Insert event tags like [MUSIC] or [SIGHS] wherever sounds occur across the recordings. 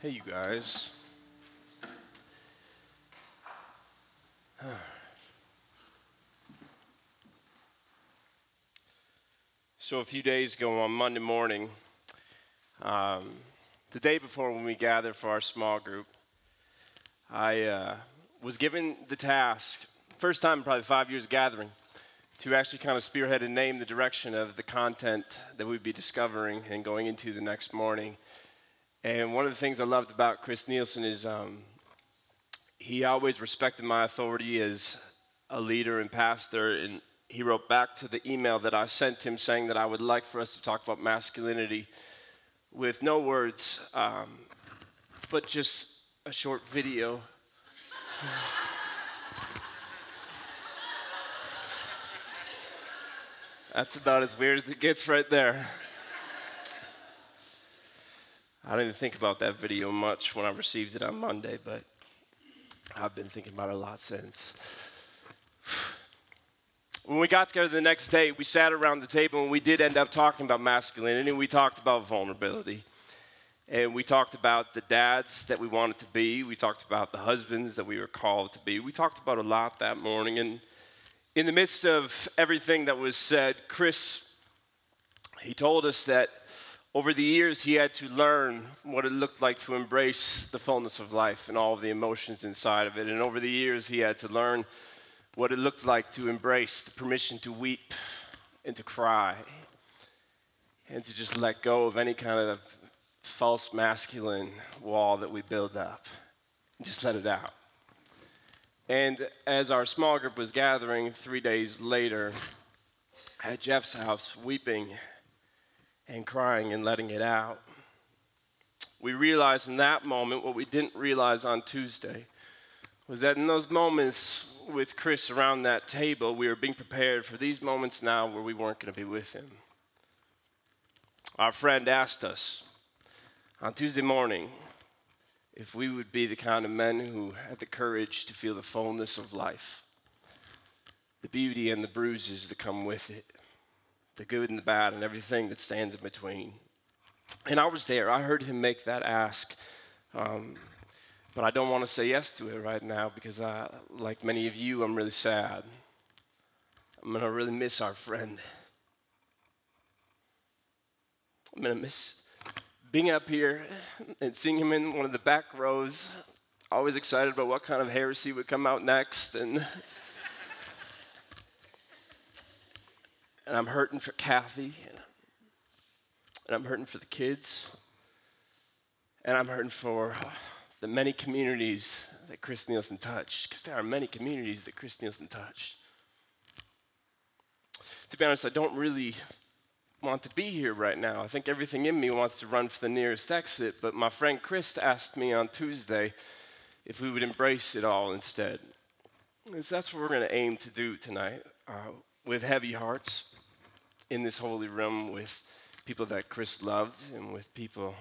Hey, you guys. [SIGHS] So, a few days ago on Monday morning, um, the day before when we gathered for our small group, I uh, was given the task, first time in probably five years gathering, to actually kind of spearhead and name the direction of the content that we'd be discovering and going into the next morning. And one of the things I loved about Chris Nielsen is um, he always respected my authority as a leader and pastor. And he wrote back to the email that I sent him saying that I would like for us to talk about masculinity with no words, um, but just a short video. [LAUGHS] That's about as weird as it gets right there. I didn't think about that video much when I received it on Monday, but I've been thinking about it a lot since. When we got together the next day, we sat around the table and we did end up talking about masculinity and we talked about vulnerability. And we talked about the dads that we wanted to be. We talked about the husbands that we were called to be. We talked about a lot that morning. And in the midst of everything that was said, Chris, he told us that over the years he had to learn what it looked like to embrace the fullness of life and all of the emotions inside of it. And over the years he had to learn what it looked like to embrace the permission to weep and to cry and to just let go of any kind of false masculine wall that we build up and just let it out. And as our small group was gathering three days later at Jeff's house, weeping and crying and letting it out, we realized in that moment what we didn't realize on Tuesday was that in those moments with Chris around that table, we were being prepared for these moments now where we weren't going to be with him. Our friend asked us on Tuesday morning, if we would be the kind of men who had the courage to feel the fullness of life, the beauty and the bruises that come with it, the good and the bad, and everything that stands in between. And I was there. I heard him make that ask. Um, but I don't want to say yes to it right now because, I, like many of you, I'm really sad. I'm going to really miss our friend. I'm going to miss being up here and seeing him in one of the back rows, always excited about what kind of heresy would come out next. And, and I'm hurting for Kathy, and I'm hurting for the kids, and I'm hurting for the many communities that Chris Nielsen touched, because there are many communities that Chris Nielsen touched. To be honest, I don't really want to be here right now. I think everything in me wants to run for the nearest exit, but my friend Chris asked me on Tuesday if we would embrace it all instead. And so that's what we're going to aim to do tonight uh, with heavy hearts in this holy room with people that Chris loved and with people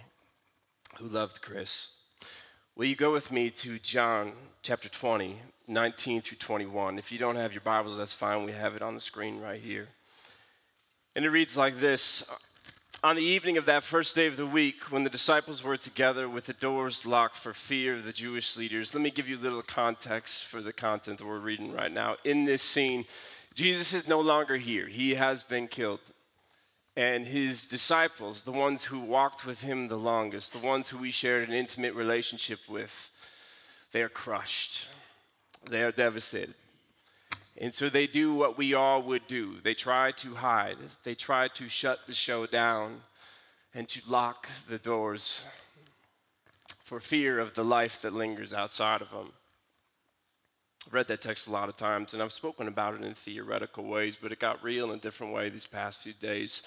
who loved Chris. Will you go with me to John chapter 20, 19 through 21? If you don't have your Bibles, that's fine. We have it on the screen right here. And it reads like this On the evening of that first day of the week, when the disciples were together with the doors locked for fear of the Jewish leaders, let me give you a little context for the content that we're reading right now. In this scene, Jesus is no longer here, he has been killed. And his disciples, the ones who walked with him the longest, the ones who we shared an intimate relationship with, they are crushed. They are devastated. And so they do what we all would do they try to hide, they try to shut the show down and to lock the doors for fear of the life that lingers outside of them. I've read that text a lot of times and I've spoken about it in theoretical ways, but it got real in a different way these past few days.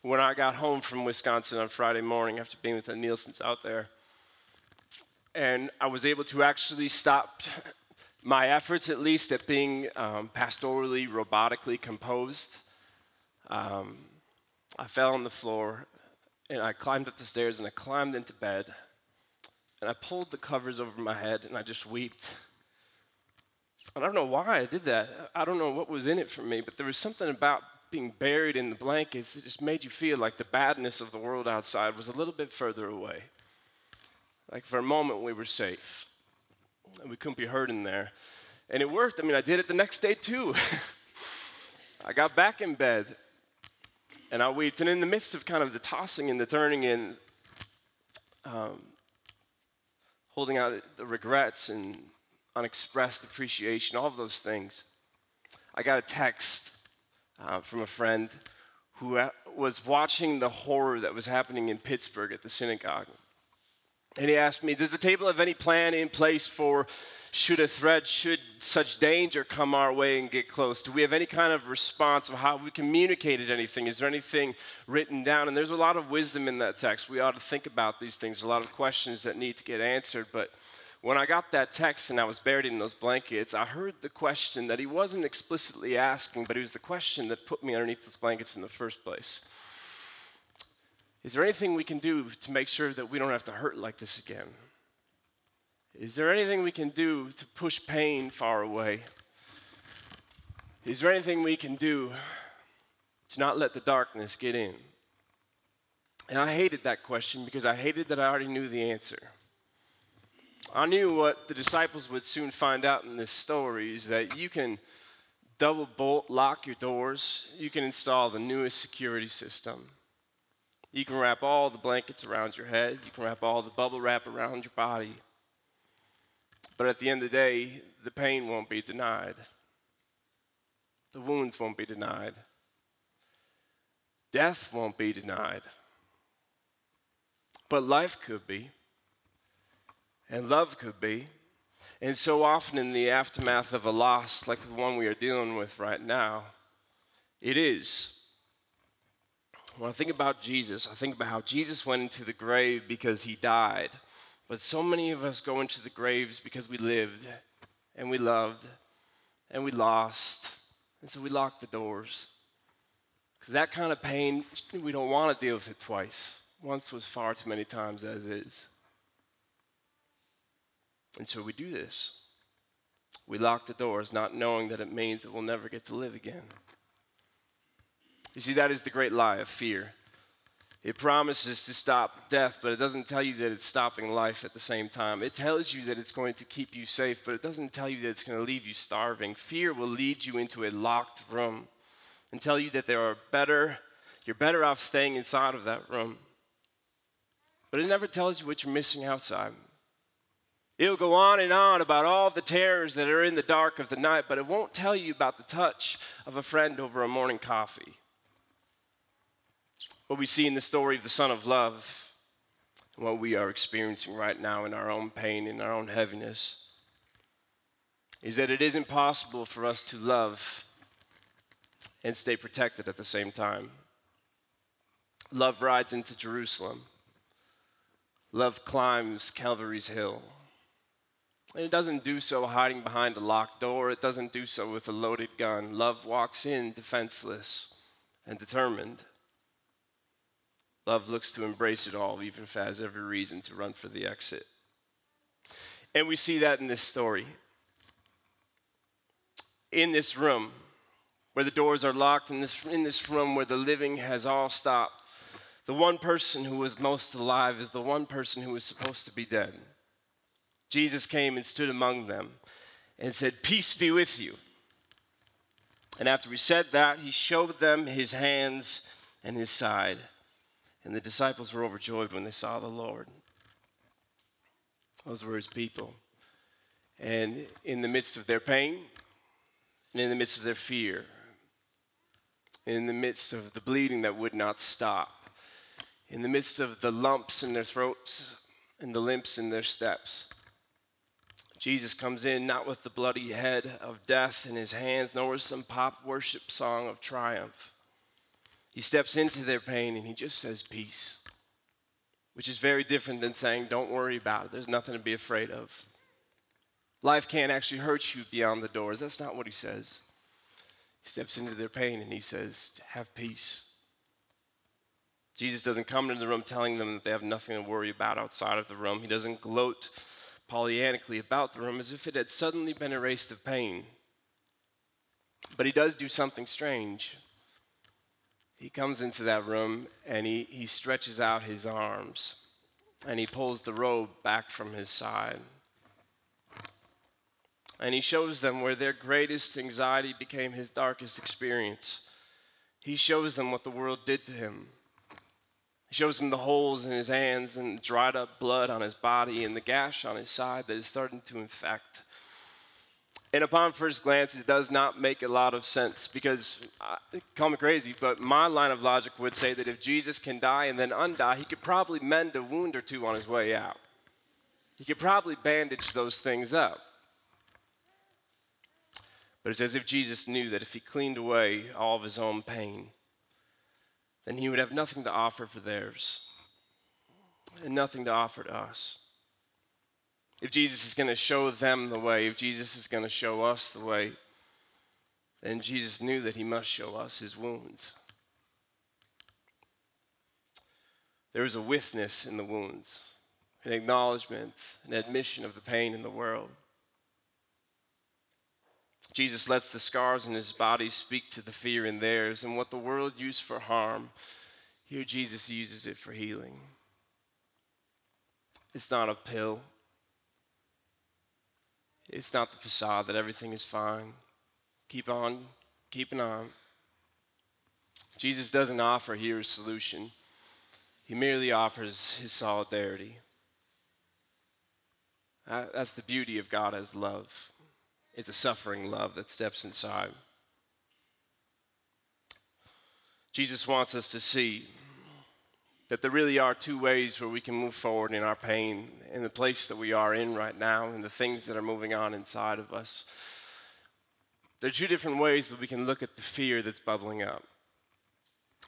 When I got home from Wisconsin on Friday morning after being with the Nielsen's out there, and I was able to actually stop my efforts, at least, at being um, pastorally, robotically composed, um, I fell on the floor and I climbed up the stairs and I climbed into bed and I pulled the covers over my head and I just wept. And I don't know why I did that. I don't know what was in it for me, but there was something about being buried in the blankets that just made you feel like the badness of the world outside was a little bit further away. Like for a moment, we were safe. And we couldn't be hurt in there. And it worked. I mean, I did it the next day too. [LAUGHS] I got back in bed and I wept. And in the midst of kind of the tossing and the turning and um, holding out the regrets and unexpressed appreciation, all of those things, I got a text uh, from a friend who was watching the horror that was happening in Pittsburgh at the synagogue. And he asked me, Does the table have any plan in place for should a threat, should such danger come our way and get close? Do we have any kind of response of how we communicated anything? Is there anything written down? And there's a lot of wisdom in that text. We ought to think about these things, a lot of questions that need to get answered. But when I got that text and I was buried in those blankets, I heard the question that he wasn't explicitly asking, but it was the question that put me underneath those blankets in the first place. Is there anything we can do to make sure that we don't have to hurt like this again? Is there anything we can do to push pain far away? Is there anything we can do to not let the darkness get in? And I hated that question because I hated that I already knew the answer. I knew what the disciples would soon find out in this story is that you can double bolt lock your doors, you can install the newest security system. You can wrap all the blankets around your head, you can wrap all the bubble wrap around your body. But at the end of the day, the pain won't be denied. The wounds won't be denied. Death won't be denied. But life could be and love could be. And so often in the aftermath of a loss like the one we are dealing with right now, it is. When I think about Jesus, I think about how Jesus went into the grave because he died. But so many of us go into the graves because we lived and we loved and we lost. And so we lock the doors. Because that kind of pain, we don't want to deal with it twice. Once was far too many times as is. And so we do this. We lock the doors, not knowing that it means that we'll never get to live again. You see, that is the great lie of fear. It promises to stop death, but it doesn't tell you that it's stopping life at the same time. It tells you that it's going to keep you safe, but it doesn't tell you that it's going to leave you starving. Fear will lead you into a locked room and tell you that there are better, you're better off staying inside of that room. But it never tells you what you're missing outside. It'll go on and on about all the terrors that are in the dark of the night, but it won't tell you about the touch of a friend over a morning coffee. What we see in the story of the Son of Love, what we are experiencing right now in our own pain, in our own heaviness, is that it is impossible for us to love and stay protected at the same time. Love rides into Jerusalem. Love climbs Calvary's hill. And it doesn't do so hiding behind a locked door. It doesn't do so with a loaded gun. Love walks in defenseless and determined. Love looks to embrace it all, even if it has every reason to run for the exit. And we see that in this story. In this room, where the doors are locked, in this, in this room where the living has all stopped, the one person who was most alive is the one person who was supposed to be dead. Jesus came and stood among them and said, Peace be with you. And after he said that, he showed them his hands and his side. And the disciples were overjoyed when they saw the Lord. Those were his people. And in the midst of their pain, and in the midst of their fear, in the midst of the bleeding that would not stop, in the midst of the lumps in their throats and the limps in their steps, Jesus comes in not with the bloody head of death in his hands, nor with some pop worship song of triumph. He steps into their pain and he just says, Peace, which is very different than saying, Don't worry about it. There's nothing to be afraid of. Life can't actually hurt you beyond the doors. That's not what he says. He steps into their pain and he says, Have peace. Jesus doesn't come into the room telling them that they have nothing to worry about outside of the room. He doesn't gloat Pollyannically about the room as if it had suddenly been erased of pain. But he does do something strange. He comes into that room and he, he stretches out his arms and he pulls the robe back from his side. And he shows them where their greatest anxiety became his darkest experience. He shows them what the world did to him. Shows him the holes in his hands and dried up blood on his body and the gash on his side that is starting to infect. And upon first glance, it does not make a lot of sense because, uh, call me crazy, but my line of logic would say that if Jesus can die and then undie, he could probably mend a wound or two on his way out. He could probably bandage those things up. But it's as if Jesus knew that if he cleaned away all of his own pain, then he would have nothing to offer for theirs and nothing to offer to us if Jesus is going to show them the way, if Jesus is going to show us the way, then Jesus knew that he must show us his wounds. There is a witness in the wounds, an acknowledgement, an admission of the pain in the world. Jesus lets the scars in his body speak to the fear in theirs, and what the world used for harm, here Jesus uses it for healing. It's not a pill, it's not the facade that everything is fine. Keep on, keeping on. Jesus doesn't offer here a solution, He merely offers His solidarity. That's the beauty of God as love. It's a suffering love that steps inside. Jesus wants us to see that there really are two ways where we can move forward in our pain, in the place that we are in right now, and the things that are moving on inside of us. There are two different ways that we can look at the fear that's bubbling up.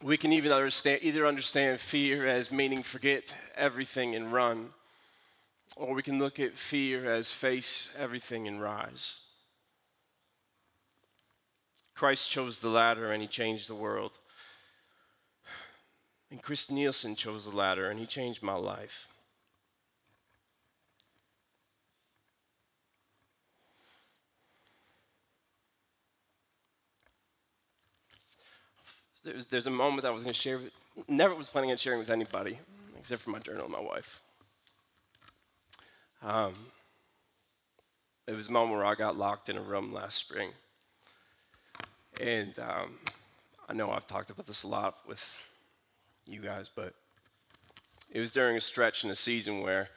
We can even understand, either understand fear as meaning forget everything and run, or we can look at fear as face everything and rise. Christ chose the latter and he changed the world. And Chris Nielsen chose the latter, and he changed my life. There's, there's a moment I was going to share, never was planning on sharing with anybody, except for my journal and my wife. Um, it was a moment where I got locked in a room last spring. And um, I know I've talked about this a lot with you guys, but it was during a stretch in a season where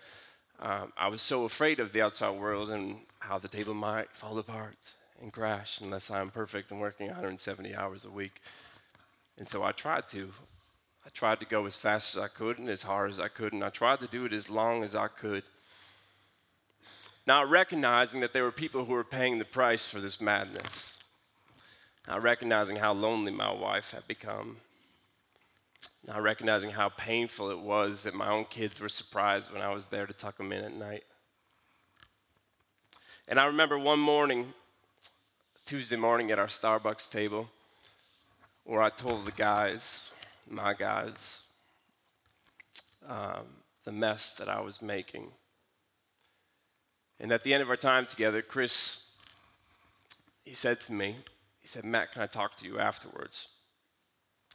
um, I was so afraid of the outside world and how the table might fall apart and crash unless I'm perfect and working 170 hours a week. And so I tried to. I tried to go as fast as I could and as hard as I could, and I tried to do it as long as I could. Not recognizing that there were people who were paying the price for this madness. Not recognizing how lonely my wife had become not recognizing how painful it was that my own kids were surprised when I was there to tuck them in at night. And I remember one morning, Tuesday morning at our Starbucks table, where I told the guys, my guys, um, the mess that I was making. And at the end of our time together, Chris, he said to me, he said, Matt, can I talk to you afterwards?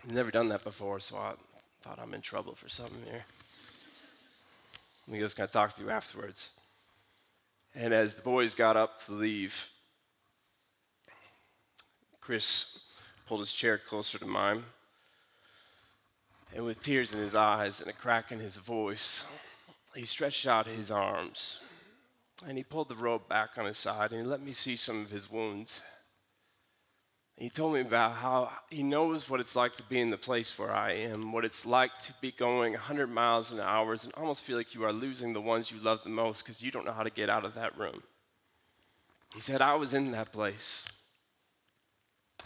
He's never done that before, so I thought I'm in trouble for something here. He goes, Can I talk to you afterwards? And as the boys got up to leave, Chris pulled his chair closer to mine. And with tears in his eyes and a crack in his voice, he stretched out his arms and he pulled the robe back on his side and he let me see some of his wounds. He told me about how he knows what it's like to be in the place where I am, what it's like to be going 100 miles an hour and almost feel like you are losing the ones you love the most because you don't know how to get out of that room. He said, I was in that place.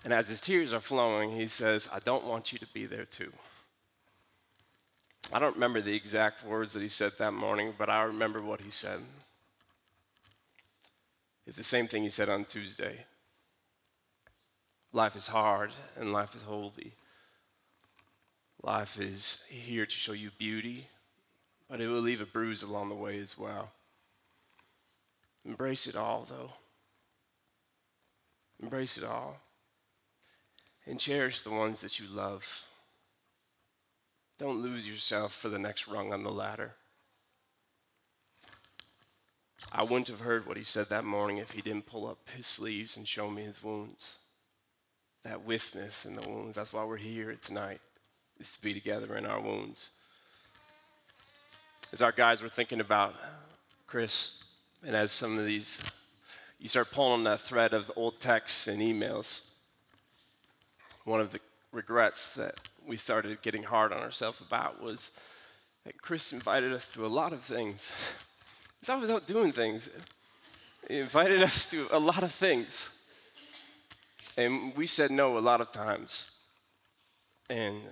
And as his tears are flowing, he says, I don't want you to be there too. I don't remember the exact words that he said that morning, but I remember what he said. It's the same thing he said on Tuesday. Life is hard and life is holy. Life is here to show you beauty, but it will leave a bruise along the way as well. Embrace it all, though. Embrace it all. And cherish the ones that you love. Don't lose yourself for the next rung on the ladder. I wouldn't have heard what he said that morning if he didn't pull up his sleeves and show me his wounds. That witness in the wounds. That's why we're here tonight, is to be together in our wounds. As our guys were thinking about Chris, and as some of these, you start pulling on that thread of old texts and emails, one of the regrets that we started getting hard on ourselves about was that Chris invited us to a lot of things. [LAUGHS] He's always out doing things. He invited us to a lot of things. And we said no a lot of times. And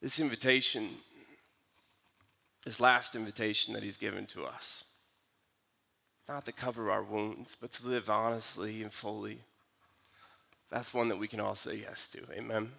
this invitation, this last invitation that he's given to us, not to cover our wounds, but to live honestly and fully, that's one that we can all say yes to. Amen.